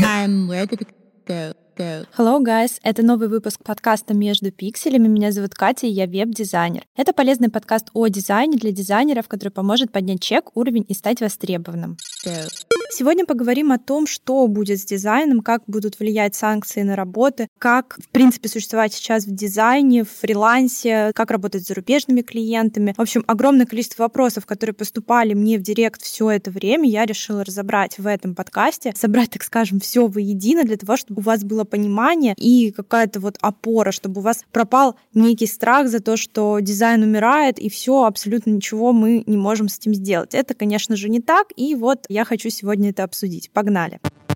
I'm with Hello, guys! Это новый выпуск подкаста «Между пикселями». Меня зовут Катя, и я веб-дизайнер. Это полезный подкаст о дизайне для дизайнеров, который поможет поднять чек, уровень и стать востребованным. Сегодня поговорим о том, что будет с дизайном, как будут влиять санкции на работы, как, в принципе, существовать сейчас в дизайне, в фрилансе, как работать с зарубежными клиентами. В общем, огромное количество вопросов, которые поступали мне в директ все это время, я решила разобрать в этом подкасте, собрать, так скажем, все воедино для того, чтобы у вас было понимание и какая-то вот опора, чтобы у вас пропал некий страх за то, что дизайн умирает, и все, абсолютно ничего мы не можем с этим сделать. Это, конечно же, не так, и вот я хочу сегодня это обсудить. Погнали! Go.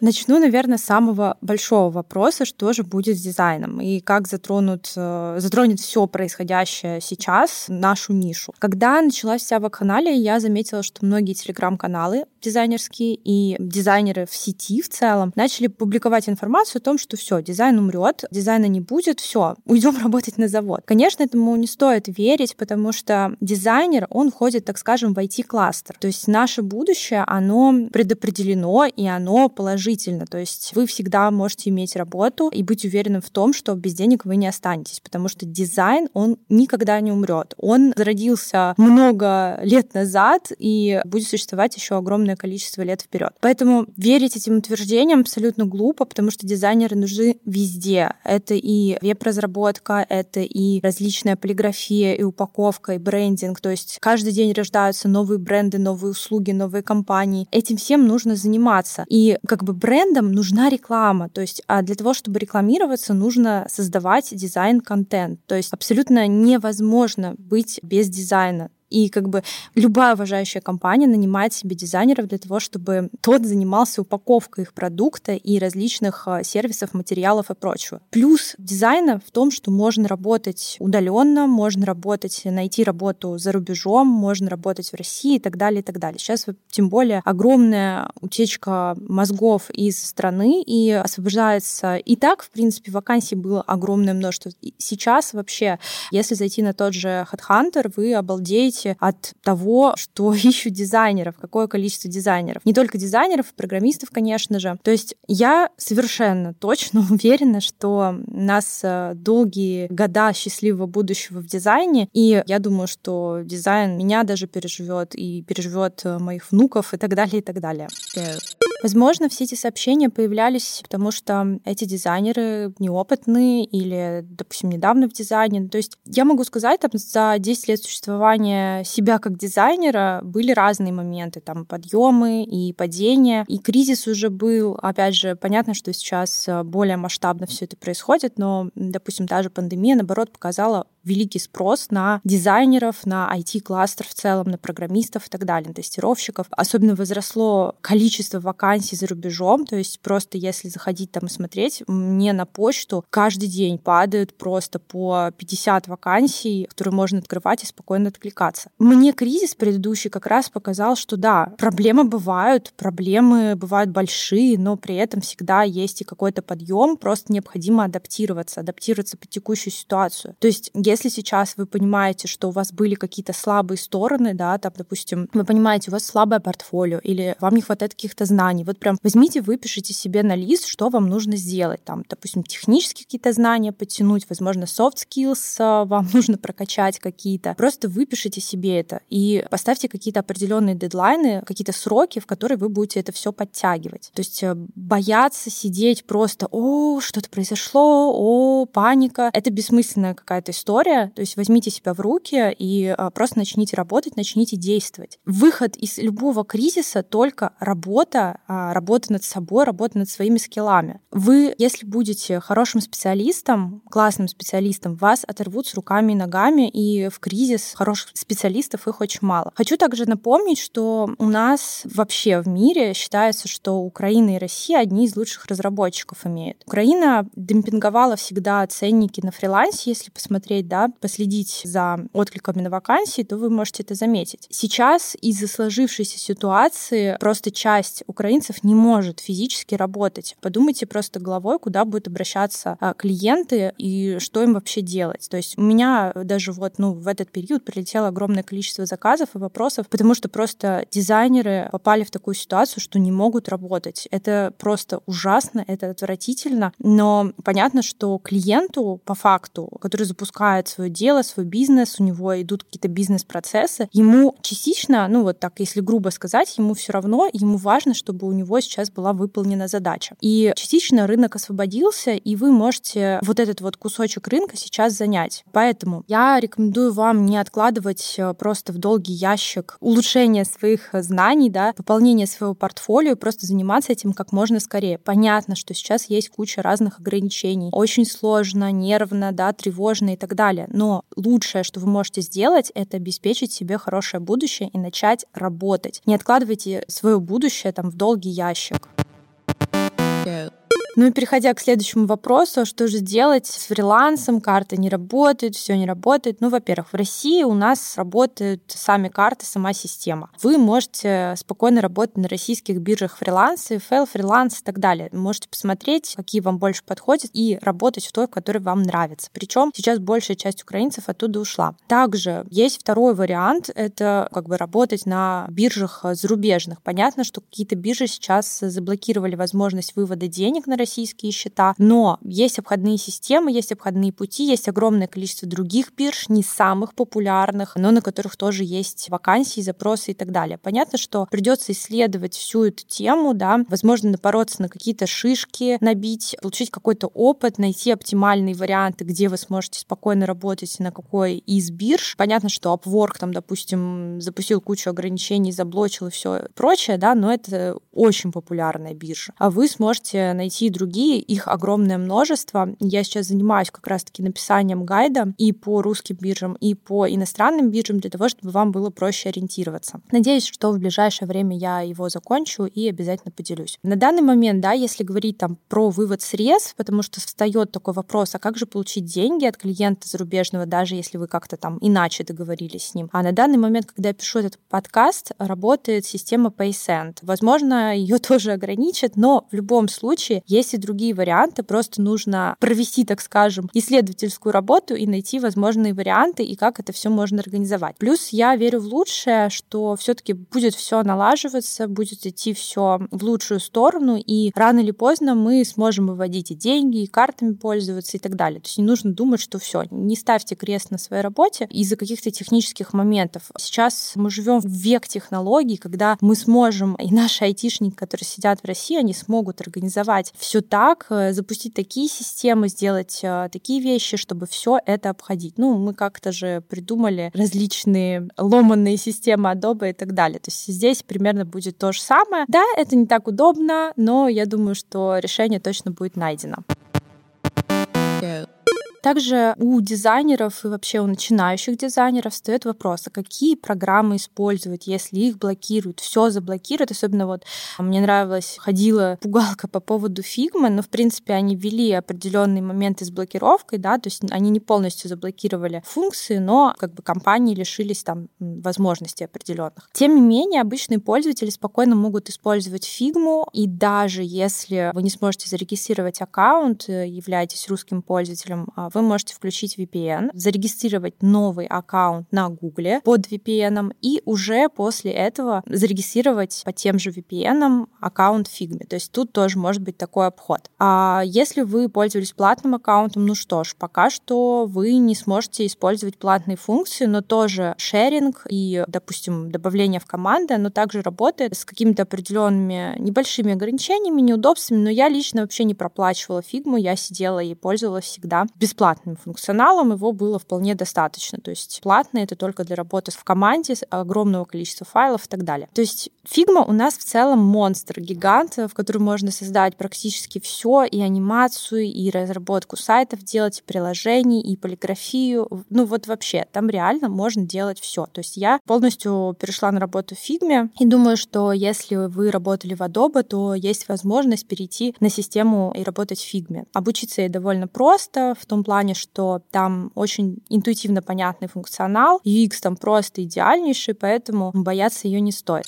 Начну, наверное, с самого большого вопроса, что же будет с дизайном и как затронут, э, затронет все происходящее сейчас нашу нишу. Когда началась вся вакханалия, я заметила, что многие телеграм-каналы дизайнерские и дизайнеры в сети в целом начали публиковать информацию о том, что все, дизайн умрет, дизайна не будет, все, уйдем работать на завод. Конечно, этому не стоит верить, потому что дизайнер, он входит, так скажем, в IT-кластер. То есть наше будущее, оно предопределено, и оно положительно. То есть вы всегда можете иметь работу и быть уверенным в том, что без денег вы не останетесь, потому что дизайн, он никогда не умрет. Он зародился много лет назад и будет существовать еще огромное количество лет вперед. Поэтому верить этим утверждениям абсолютно глупо, потому что дизайнеры нужны везде. Это и веб-разработка, это и различная полиграфия, и упаковка, и брендинг. То есть каждый день рождаются новые бренды, новые услуги, новые компании. Этим всем нужно заниматься. И как бы брендам нужна реклама. То есть а для того, чтобы рекламироваться, нужно создавать дизайн-контент. То есть абсолютно невозможно быть без дизайна. И как бы любая уважающая компания нанимает себе дизайнеров для того, чтобы тот занимался упаковкой их продукта и различных а, сервисов, материалов и прочего. Плюс дизайна в том, что можно работать удаленно, можно работать, найти работу за рубежом, можно работать в России и так далее, и так далее. Сейчас тем более огромная утечка мозгов из страны и освобождается. И так, в принципе, вакансий было огромное множество. И сейчас вообще, если зайти на тот же Headhunter, вы обалдеете от того, что ищут дизайнеров, какое количество дизайнеров. Не только дизайнеров, программистов, конечно же. То есть я совершенно точно уверена, что нас э, долгие года счастливого будущего в дизайне, и я думаю, что дизайн меня даже переживет и переживет э, моих внуков и так далее, и так далее. Go. Возможно, все эти сообщения появлялись, потому что эти дизайнеры неопытные или, допустим, недавно в дизайне. То есть я могу сказать, там, за 10 лет существования себя как дизайнера были разные моменты, там подъемы и падения, и кризис уже был. Опять же, понятно, что сейчас э, более масштабно все это происходит, но, допустим, та же пандемия, наоборот, показала великий спрос на дизайнеров, на IT-кластер в целом, на программистов и так далее, на тестировщиков. Особенно возросло количество вакансий за рубежом, то есть просто если заходить там и смотреть, мне на почту каждый день падают просто по 50 вакансий, которые можно открывать и спокойно откликаться. Мне кризис предыдущий как раз показал, что да, проблемы бывают, проблемы бывают большие, но при этом всегда есть и какой-то подъем, просто необходимо адаптироваться, адаптироваться под текущую ситуацию. То есть, сейчас вы понимаете, что у вас были какие-то слабые стороны, да, там, допустим, вы понимаете, у вас слабое портфолио или вам не хватает каких-то знаний, вот прям возьмите, выпишите себе на лист, что вам нужно сделать, там, допустим, технические какие-то знания подтянуть, возможно, soft skills а, вам нужно прокачать какие-то. Просто выпишите себе это и поставьте какие-то определенные дедлайны, какие-то сроки, в которые вы будете это все подтягивать. То есть э, бояться сидеть просто, о, что-то произошло, о, паника. Это бессмысленная какая-то история, история. То есть возьмите себя в руки и а, просто начните работать, начните действовать. Выход из любого кризиса только работа, а, работа над собой, работа над своими скиллами. Вы, если будете хорошим специалистом, классным специалистом, вас оторвут с руками и ногами, и в кризис хороших специалистов их очень мало. Хочу также напомнить, что у нас вообще в мире считается, что Украина и Россия одни из лучших разработчиков имеют. Украина демпинговала всегда ценники на фрилансе, если посмотреть, да, последить за откликами на вакансии, то вы можете это заметить. Сейчас из-за сложившейся ситуации просто часть украинцев не может физически работать. Подумайте просто головой, куда будут обращаться а, клиенты и что им вообще делать. То есть у меня даже вот ну, в этот период прилетело огромное количество заказов и вопросов, потому что просто дизайнеры попали в такую ситуацию, что не могут работать. Это просто ужасно, это отвратительно, но понятно, что клиенту по факту, который запускает свое дело, свой бизнес, у него идут какие-то бизнес-процессы, ему частично, ну вот так, если грубо сказать, ему все равно, ему важно, чтобы у него сейчас была выполнена задача. И частично рынок освободился, и вы можете вот этот вот кусочек рынка сейчас занять. Поэтому я рекомендую вам не откладывать э, просто в долгий ящик улучшение своих знаний, да, пополнение своего портфолио, просто заниматься этим как можно скорее. Понятно, что сейчас есть куча разных ограничений. Очень сложно, нервно, да, тревожно и так далее. Но лучшее, что вы можете сделать, это обеспечить себе хорошее будущее и начать работать. Не откладывайте свое будущее там в долгий ящик. Go. Ну и переходя к следующему вопросу, что же делать с фрилансом, карты не работают, все не работает. Ну, во-первых, в России у нас работают сами карты, сама система. Вы можете спокойно работать на российских биржах фриланса, FL, Freelance и так далее. Можете посмотреть, какие вам больше подходят, и работать в той, в которой вам нравится. Причем сейчас большая часть украинцев оттуда ушла. Также есть второй вариант, это как бы работать на биржах зарубежных. Понятно, что какие-то биржи сейчас заблокировали возможность вывода денег на российские счета, но есть обходные системы, есть обходные пути, есть огромное количество других бирж, не самых популярных, но на которых тоже есть вакансии, запросы и так далее. Понятно, что придется исследовать всю эту тему, да, возможно, напороться на какие-то шишки, набить, получить какой-то опыт, найти оптимальные варианты, где вы сможете спокойно работать на какой из бирж. Понятно, что Upwork там, допустим, запустил кучу ограничений, заблочил и все прочее, да, но это очень популярная биржа. А вы сможете найти другие, их огромное множество. Я сейчас занимаюсь как раз-таки написанием гайда и по русским биржам, и по иностранным биржам для того, чтобы вам было проще ориентироваться. Надеюсь, что в ближайшее время я его закончу и обязательно поделюсь. На данный момент, да, если говорить там про вывод средств, потому что встает такой вопрос, а как же получить деньги от клиента зарубежного, даже если вы как-то там иначе договорились с ним. А на данный момент, когда я пишу этот подкаст, работает система PaySend. Возможно, ее тоже ограничат, но в любом случае есть и другие варианты, просто нужно провести, так скажем, исследовательскую работу и найти возможные варианты и как это все можно организовать. Плюс я верю в лучшее, что все-таки будет все налаживаться, будет идти все в лучшую сторону, и рано или поздно мы сможем выводить и деньги, и картами пользоваться и так далее. То есть не нужно думать, что все, не ставьте крест на своей работе из-за каких-то технических моментов. Сейчас мы живем в век технологий, когда мы сможем, и наши айтишники, которые сидят в России, они смогут организовать все так, э, запустить такие системы, сделать э, такие вещи, чтобы все это обходить. Ну, мы как-то же придумали различные ломанные системы Adobe и так далее. То есть здесь примерно будет то же самое. Да, это не так удобно, но я думаю, что решение точно будет найдено. Go. Также у дизайнеров и вообще у начинающих дизайнеров встает вопрос, а какие программы использовать, если их блокируют, все заблокируют. Особенно вот мне нравилось, ходила пугалка по поводу Figma, но в принципе они ввели определенные моменты с блокировкой, да, то есть они не полностью заблокировали функции, но как бы компании лишились там возможностей определенных. Тем не менее, обычные пользователи спокойно могут использовать Figma, и даже если вы не сможете зарегистрировать аккаунт, э, являетесь русским пользователем, а вы можете включить VPN, зарегистрировать новый аккаунт на Google под VPN и уже после этого зарегистрировать по тем же VPN аккаунт Figma. То есть тут тоже может быть такой обход. А если вы пользовались платным аккаунтом, ну что ж, пока что вы не сможете использовать платные функции, но тоже шеринг и, допустим, добавление в команды, оно также работает с какими-то определенными небольшими ограничениями, неудобствами, но я лично вообще не проплачивала фигму, я сидела и пользовалась всегда бесплатно бесплатным функционалом, его было вполне достаточно. То есть платно это только для работы в команде, огромного количества файлов и так далее. То есть Figma у нас в целом монстр, гигант, в котором можно создать практически все, и анимацию, и разработку сайтов делать, и приложений, и полиграфию. Ну вот вообще, там реально можно делать все. То есть я полностью перешла на работу в Figma, и думаю, что если вы работали в Adobe, то есть возможность перейти на систему и работать в Figma. Обучиться ей довольно просто, в том плане, плане, что там очень интуитивно понятный функционал, UX там просто идеальнейший, поэтому бояться ее не стоит.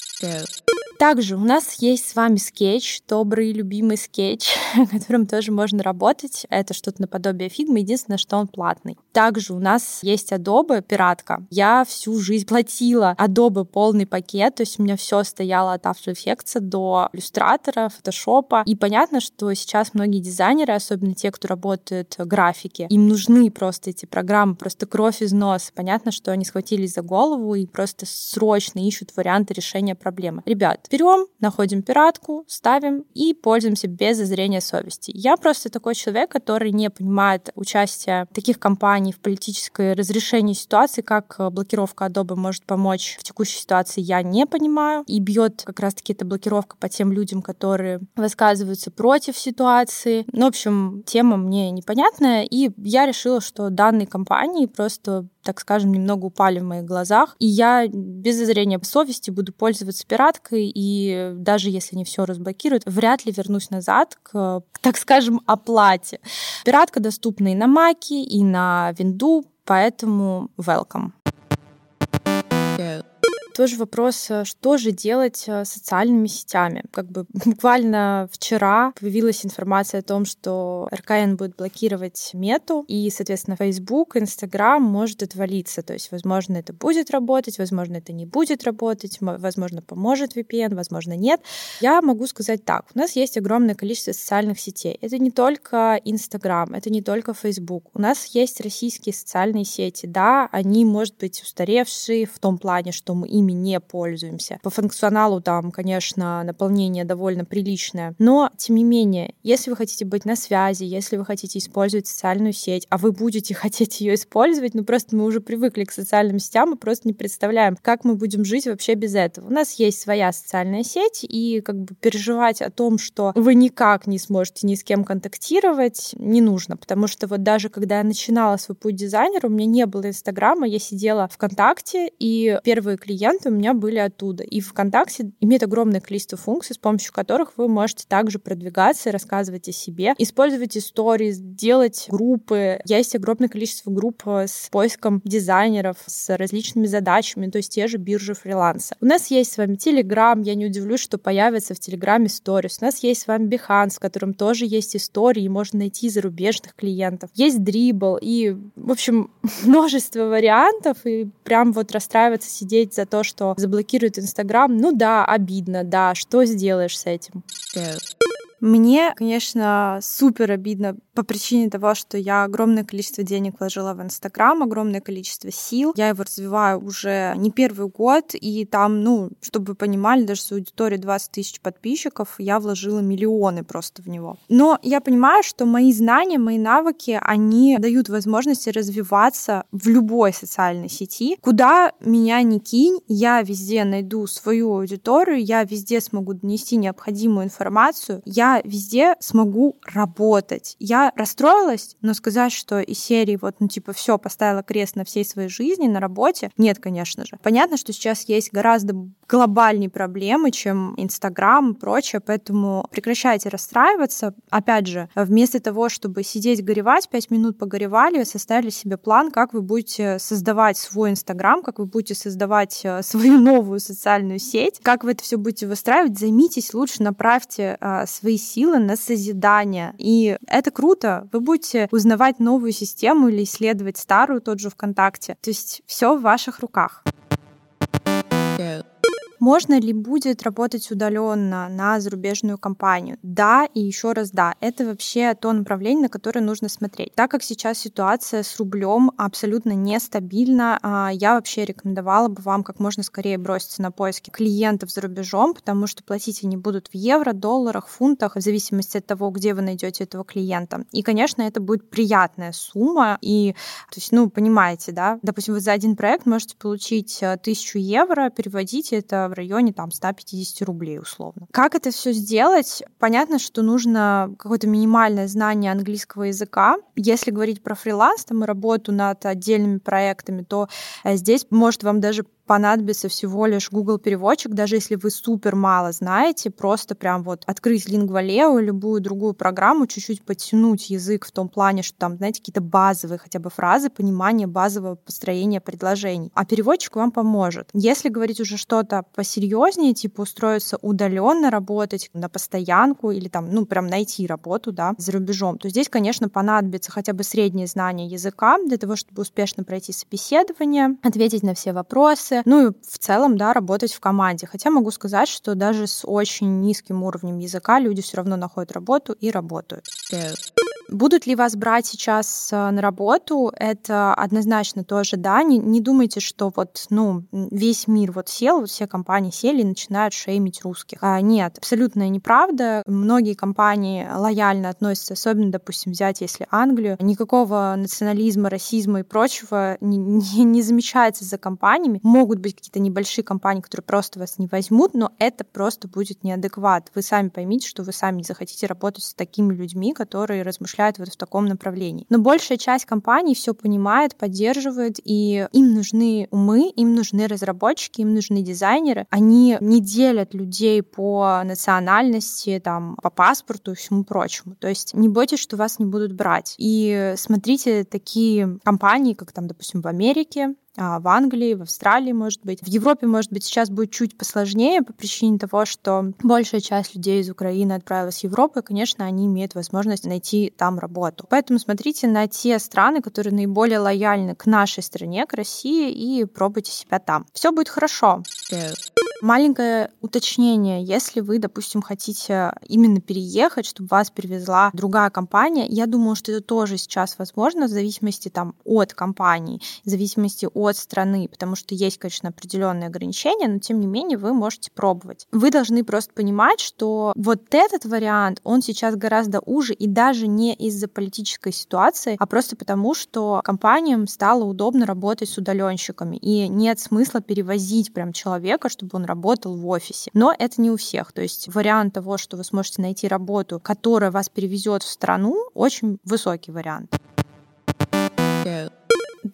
Также у нас есть с вами скетч, добрый, любимый скетч, которым тоже можно работать. Это что-то наподобие фигмы, единственное, что он платный. Также у нас есть Adobe пиратка. Я всю жизнь платила Adobe полный пакет, то есть у меня все стояло от After Effects до иллюстратора, фотошопа. И понятно, что сейчас многие дизайнеры, особенно те, кто работают в графике, им нужны просто эти программы, просто кровь из носа. Понятно, что они схватились за голову и просто срочно ищут варианты решения проблемы. Ребят, берем, находим пиратку, ставим и пользуемся без зазрения совести. Я просто такой человек, который не понимает участие таких компаний в политическое разрешение ситуации, как э, блокировка Adobe может помочь в текущей ситуации, я не понимаю. И бьет как раз-таки эта блокировка по тем людям, которые высказываются против ситуации. Ну, в общем, тема мне непонятная, и я решила, что данные компании просто так скажем, немного упали в моих глазах. И я без зазрения совести буду пользоваться пираткой, и даже если не все разблокируют, вряд ли вернусь назад к, так скажем, оплате. Пиратка доступна и на Маке, и на Винду, поэтому welcome. Go. Тоже вопрос, э, что же делать э, с социальными сетями. Как бы буквально вчера появилась информация о том, что РКН будет блокировать мету, и, соответственно, Facebook, Instagram может отвалиться. То есть, возможно, это будет работать, возможно, это не будет работать, мо- возможно, поможет VPN, возможно, нет. Я могу сказать так. У нас есть огромное количество социальных сетей. Это не только Instagram, это не только Facebook. У нас есть российские социальные сети. Да, они, может быть, устаревшие в том плане, что мы ими не пользуемся. По функционалу там, конечно, наполнение довольно приличное. Но, тем не менее, если вы хотите быть на связи, если вы хотите использовать социальную сеть, а вы будете хотеть ее использовать, ну просто мы уже привыкли к социальным сетям, мы просто не представляем, как мы будем жить вообще без этого. У нас есть своя социальная сеть, и как бы переживать о том, что вы никак не сможете ни с кем контактировать, не нужно, потому что вот даже когда я начинала свой путь дизайнера, у меня не было Инстаграма, я сидела ВКонтакте, и первые клиенты у меня были оттуда. И ВКонтакте имеет огромное количество функций, с помощью которых вы можете также продвигаться, рассказывать о себе, использовать истории, делать группы. Есть огромное количество групп э, с поиском дизайнеров, с различными задачами, то есть те же биржи фриланса. У нас есть с вами Телеграм, я не удивлюсь, что появится в Телеграме сторис. У нас есть с вами Behance, в котором тоже есть истории, и можно найти зарубежных клиентов. Есть Dribble и, в общем, множество вариантов, и прям вот расстраиваться, сидеть за то, что заблокируют Инстаграм, ну да, обидно, да, что сделаешь с этим? Мне, конечно, супер обидно по причине того, что я огромное количество денег вложила в Инстаграм, огромное количество сил. Я его развиваю уже не первый год, и там, ну, чтобы вы понимали, даже с аудиторией 20 тысяч подписчиков я вложила миллионы просто в него. Но я понимаю, что мои знания, мои навыки, они дают возможности развиваться в любой социальной сети. Куда меня не кинь, я везде найду свою аудиторию, я везде смогу донести необходимую информацию, я везде смогу работать. Я расстроилась, но сказать, что из серии вот, ну, типа, все, поставила крест на всей своей жизни, на работе, нет, конечно же. Понятно, что сейчас есть гораздо глобальнее проблемы, чем Инстаграм и прочее, поэтому прекращайте расстраиваться. Опять же, вместо того, чтобы сидеть горевать, пять минут погоревали, составили себе план, как вы будете создавать свой Инстаграм, как вы будете создавать э, свою новую социальную сеть, как вы это все будете выстраивать, займитесь лучше, направьте а, свои силы на созидание. И это круто. Вы будете узнавать новую систему или исследовать старую, тот же ВКонтакте. То есть все в ваших руках. Можно ли будет работать удаленно на зарубежную компанию? Да, и еще раз да. Это вообще то направление, на которое нужно смотреть. Так как сейчас ситуация с рублем абсолютно нестабильна, а, я вообще рекомендовала бы вам как можно скорее броситься на поиски клиентов за рубежом, потому что платить они будут в евро, долларах, фунтах, в зависимости от того, где вы найдете этого клиента. И, конечно, это будет приятная сумма. И, то есть, ну, понимаете, да, допустим, вы за один проект можете получить э, тысячу евро, переводите это в районе там 150 рублей условно. Как это все сделать? Понятно, что нужно какое-то минимальное знание английского языка. Если говорить про фриланс там, и работу над отдельными проектами, то э, здесь может вам даже понадобится всего лишь Google переводчик, даже если вы супер мало знаете, просто прям вот открыть Lingvaleo, любую другую программу, чуть-чуть подтянуть язык в том плане, что там, знаете, какие-то базовые хотя бы фразы, понимание базового построения предложений. А переводчик вам поможет. Если говорить уже что-то посерьезнее, типа устроиться удаленно работать на постоянку или там, ну, прям найти работу, да, за рубежом, то здесь, конечно, понадобится хотя бы среднее знание языка для того, чтобы успешно пройти собеседование, ответить на все вопросы, ну и в целом, да, работать в команде. Хотя могу сказать, что даже с очень низким уровнем языка люди все равно находят работу и работают. Будут ли вас брать сейчас э, на работу? Это однозначно тоже, да. Не, не думайте, что вот, ну, весь мир вот сел, вот все компании сели и начинают шеймить русских. А, нет, абсолютно неправда. Многие компании лояльно относятся, особенно, допустим, взять, если Англию, никакого национализма, расизма и прочего не, не, не замечается за компаниями. Могут быть какие-то небольшие компании, которые просто вас не возьмут, но это просто будет неадекват. Вы сами поймите, что вы сами захотите работать с такими людьми, которые размышляют размышляют вот в таком направлении. Но большая часть компаний все понимает, поддерживает, и им нужны умы, им нужны разработчики, им нужны дизайнеры. Они не делят людей по национальности, там, по паспорту и всему прочему. То есть не бойтесь, что вас не будут брать. И смотрите такие компании, как там, допустим, в Америке, в Англии, в Австралии, может быть. В Европе, может быть, сейчас будет чуть посложнее по причине того, что большая часть людей из Украины отправилась в Европу, и, конечно, они имеют возможность найти там работу. Поэтому смотрите на те страны, которые наиболее лояльны к нашей стране, к России, и пробуйте себя там. Все будет хорошо. Маленькое уточнение. Если вы, допустим, хотите именно переехать, чтобы вас перевезла другая компания, я думаю, что это тоже сейчас возможно в зависимости там, от компании, в зависимости от страны, потому что есть, конечно, определенные ограничения, но тем не менее вы можете пробовать. Вы должны просто понимать, что вот этот вариант, он сейчас гораздо уже, и даже не из-за политической ситуации, а просто потому, что компаниям стало удобно работать с удаленщиками, и нет смысла перевозить прям человека, чтобы он работал в офисе. Но это не у всех. То есть вариант того, что вы сможете найти работу, которая вас перевезет в страну, очень высокий вариант.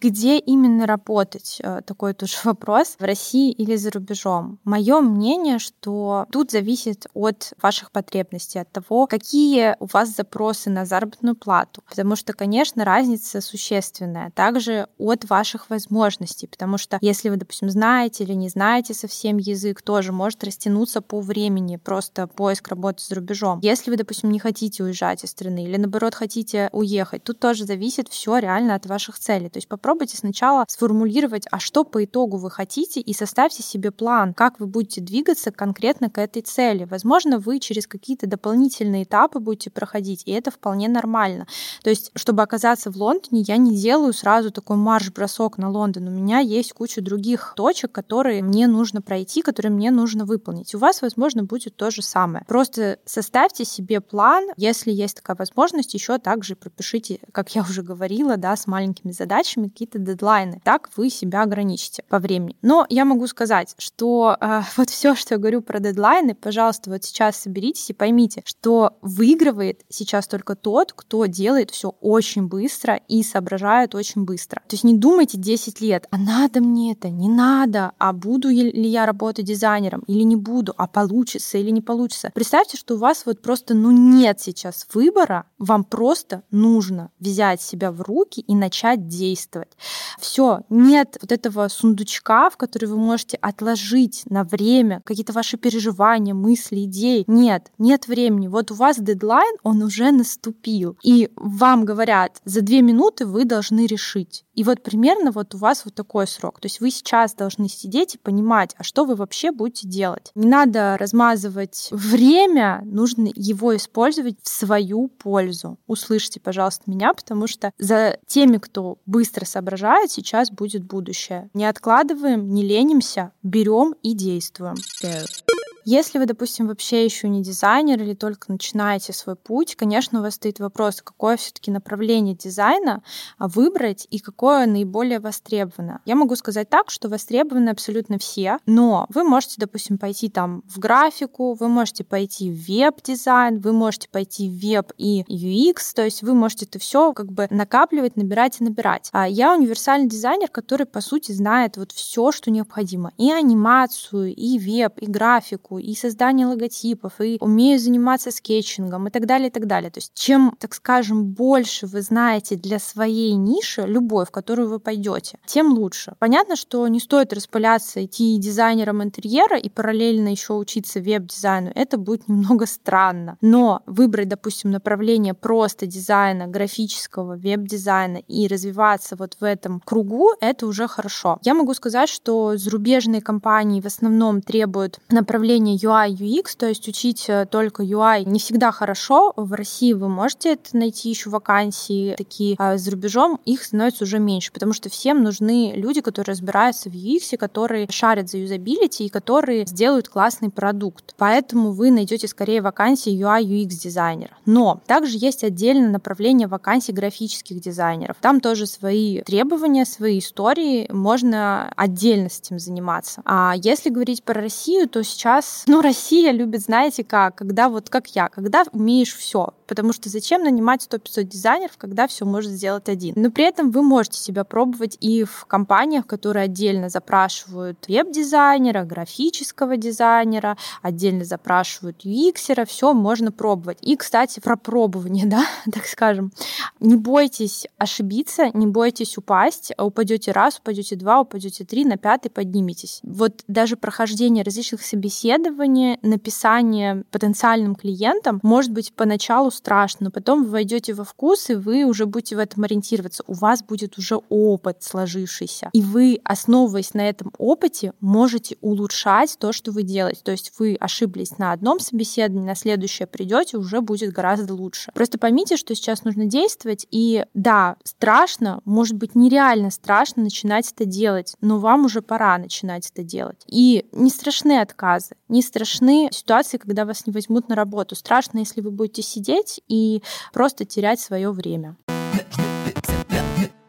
Где именно работать? Э, такой тоже вопрос. В России или за рубежом? Мое мнение, что тут зависит от ваших потребностей, от того, какие у вас запросы на заработную плату. Потому что, конечно, разница существенная. Также от ваших возможностей. Потому что если вы, допустим, знаете или не знаете совсем язык, тоже может растянуться по времени, просто поиск работы за рубежом. Если вы, допустим, не хотите уезжать из страны или, наоборот, хотите уехать, тут тоже зависит все реально от ваших целей. То есть попробуйте сначала сформулировать, а что по итогу вы хотите, и составьте себе план, как вы будете двигаться конкретно к этой цели. Возможно, вы через какие-то дополнительные этапы будете проходить, и это вполне нормально. То есть, чтобы оказаться в Лондоне, я не делаю сразу такой марш-бросок на Лондон. У меня есть куча других точек, которые мне нужно пройти, которые мне нужно выполнить. У вас, возможно, будет то же самое. Просто составьте себе план, если есть такая возможность, еще также пропишите, как я уже говорила, да, с маленькими задачами, какие-то дедлайны. Так вы себя ограничите по времени. Но я могу сказать, что э, вот все, что я говорю про дедлайны, пожалуйста, вот сейчас соберитесь и поймите, что выигрывает сейчас только тот, кто делает все очень быстро и соображает очень быстро. То есть не думайте 10 лет, а надо мне это, не надо, а буду ли я работать дизайнером или не буду, а получится или не получится. Представьте, что у вас вот просто, ну, нет сейчас выбора, вам просто нужно взять себя в руки и начать действовать делать. Все, нет вот этого сундучка, в который вы можете отложить на время какие-то ваши переживания, мысли, идеи. Нет, нет времени. Вот у вас дедлайн, он уже наступил. И вам говорят, за две минуты вы должны решить. И вот примерно вот у вас вот такой срок. То есть вы сейчас должны сидеть и понимать, а что вы вообще будете делать. Не надо размазывать время, нужно его использовать в свою пользу. Услышьте, пожалуйста, меня, потому что за теми, кто быстро соображает, сейчас будет будущее. Не откладываем, не ленимся, берем и действуем. Если вы, допустим, вообще еще не дизайнер или только начинаете свой путь, конечно, у вас стоит вопрос, какое все-таки направление дизайна а, выбрать и какое наиболее востребовано. Я могу сказать так, что востребованы абсолютно все, но вы можете, допустим, пойти там в графику, вы можете пойти в веб-дизайн, вы можете пойти в веб и UX, то есть вы можете это все как бы накапливать, набирать и набирать. А я универсальный дизайнер, который, по сути, знает вот все, что необходимо. И анимацию, и веб, и графику, и создание логотипов, и умею заниматься скетчингом и так далее, и так далее. То есть чем, так скажем, больше вы знаете для своей ниши, любой, в которую вы пойдете, тем лучше. Понятно, что не стоит распыляться, идти дизайнером интерьера и параллельно еще учиться веб-дизайну. Это будет немного странно. Но выбрать, допустим, направление просто дизайна, графического, веб-дизайна и развиваться вот в этом кругу, это уже хорошо. Я могу сказать, что зарубежные компании в основном требуют направления UI, UX, то есть учить э, только UI не всегда хорошо. В России вы можете это найти еще вакансии такие, а за рубежом их становится уже меньше, потому что всем нужны люди, которые разбираются в UX, которые шарят за юзабилити и которые сделают классный продукт. Поэтому вы найдете скорее вакансии UI, UX дизайнера. Но также есть отдельное направление вакансий графических дизайнеров. Там тоже свои требования, свои истории, можно отдельно с этим заниматься. А если говорить про Россию, то сейчас, ну, Россия любит, знаете как, когда вот как я, когда умеешь все, потому что зачем нанимать 100-500 дизайнеров, когда все может сделать один. Но при этом вы можете себя пробовать и в компаниях, которые отдельно запрашивают веб-дизайнера, графического дизайнера, отдельно запрашивают UX, все можно пробовать. И, кстати, про пробование, да, так скажем. Не бойтесь ошибиться, не бойтесь упасть, упадете раз, упадете два, упадете три, на пятый подниметесь. Вот даже прохождение различных собеседований, написание потенциальным клиентам может быть поначалу страшно, но потом вы войдете во вкус, и вы уже будете в этом ориентироваться. У вас будет уже опыт сложившийся. И вы, основываясь на этом опыте, можете улучшать то, что вы делаете. То есть вы ошиблись на одном собеседовании, на следующее придете, уже будет гораздо лучше. Просто поймите, что сейчас нужно действовать. И да, страшно, может быть, нереально страшно начинать это делать, но вам уже пора начинать это делать. И не страшны отказы, не страшны ситуации, когда вас не возьмут на работу. Страшно, если вы будете сидеть и просто терять свое время.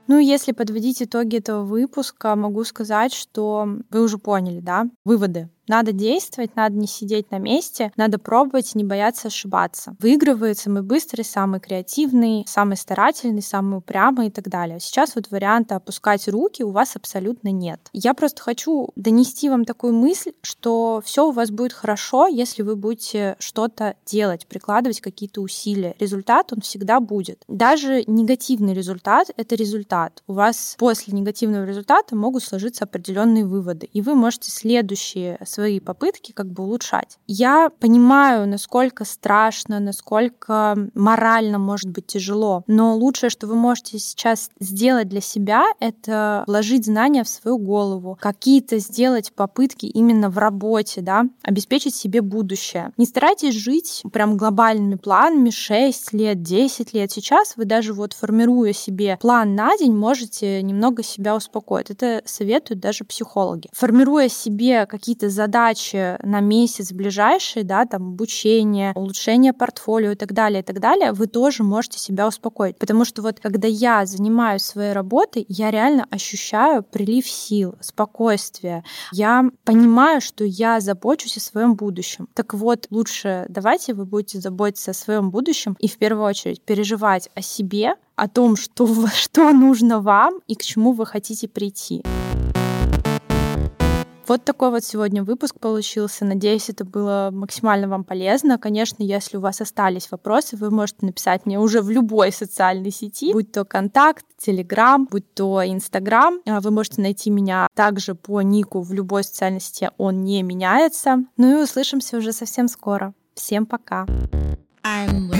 Ну, если подводить итоги этого выпуска, могу сказать, что вы уже поняли, да, выводы надо действовать, надо не сидеть на месте, надо пробовать, не бояться ошибаться. Выигрывает самый быстрый, самый креативный, самый старательный, самый упрямый и так далее. Сейчас вот варианта опускать руки у вас абсолютно нет. Я просто хочу донести вам такую мысль, что все у вас будет хорошо, если вы будете что-то делать, прикладывать какие-то усилия. Результат он всегда будет. Даже негативный результат — это результат. У вас после негативного результата могут сложиться определенные выводы, и вы можете следующие свои попытки как бы улучшать. Я понимаю, насколько страшно, насколько морально может быть тяжело, но лучшее, что вы можете сейчас сделать для себя, это вложить знания в свою голову, какие-то сделать попытки именно в работе, да, обеспечить себе будущее. Не старайтесь жить прям глобальными планами 6 лет, 10 лет. Сейчас вы даже вот формируя себе план на день, можете немного себя успокоить. Это советуют даже психологи. Формируя себе какие-то задачи, задачи на месяц ближайший, да, там обучение, улучшение портфолио и так далее, и так далее, вы тоже можете себя успокоить. Потому что вот когда я занимаюсь своей работой, я реально ощущаю прилив сил, спокойствие. Я понимаю, что я забочусь о своем будущем. Так вот, лучше давайте вы будете заботиться о своем будущем и в первую очередь переживать о себе, о том, что, что нужно вам и к чему вы хотите прийти. Вот такой вот сегодня выпуск получился. Надеюсь, это было максимально вам полезно. Конечно, если у вас остались вопросы, вы можете написать мне уже в любой социальной сети, будь то контакт, Телеграм, будь то Инстаграм. А вы можете найти меня также по нику в любой социальной сети, он не меняется. Ну и услышимся уже совсем скоро. Всем пока. I'm